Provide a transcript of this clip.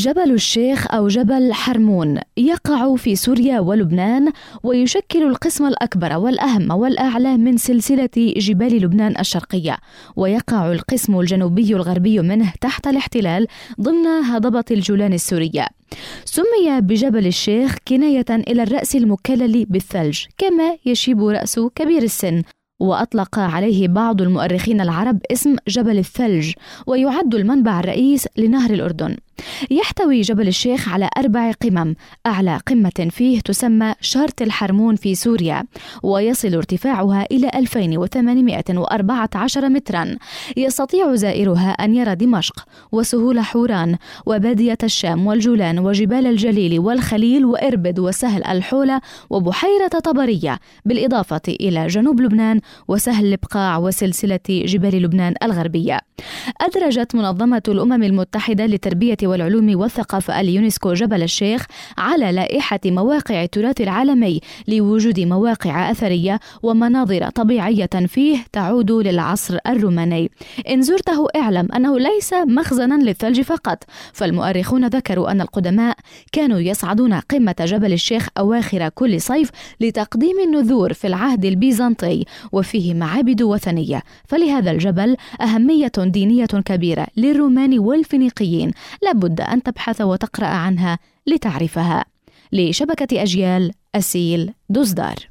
جبل الشيخ أو جبل حرمون يقع في سوريا ولبنان ويشكل القسم الأكبر والأهم والأعلى من سلسلة جبال لبنان الشرقية. ويقع القسم الجنوبي الغربي منه تحت الاحتلال ضمن هضبة الجولان السورية. سمي بجبل الشيخ كناية إلى الرأس المكلل بالثلج كما يشيب رأس كبير السن. وأطلق عليه بعض المؤرخين العرب اسم جبل الثلج ويعد المنبع الرئيس لنهر الأردن. يحتوي جبل الشيخ على أربع قمم. أعلى قمة فيه تسمى شارت الحرمون في سوريا ويصل ارتفاعها إلى 2814 مترا. يستطيع زائرها أن يرى دمشق وسهول حوران وبادية الشام والجولان وجبال الجليل والخليل وإربد وسهل الحولة وبحيرة طبرية بالإضافة إلى جنوب لبنان وسهل البقاع وسلسلة جبال لبنان الغربية. أدرجت منظمة الأمم المتحدة لتربية والعلوم والثقافة اليونسكو جبل الشيخ على لائحة مواقع التراث العالمي لوجود مواقع أثرية ومناظر طبيعية فيه تعود للعصر الروماني. إن زرته اعلم أنه ليس مخزنا للثلج فقط. فالمؤرخون ذكروا أن القدماء كانوا يصعدون قمة جبل الشيخ أواخر كل صيف لتقديم النذور في العهد البيزنطي وفيه معابد وثنية. فلهذا الجبل أهمية دينية كبيرة للرومان والفينيقيين. لابد أن تبحث وتقرأ عنها لتعرفها. لشبكة أجيال أسيل دوزدار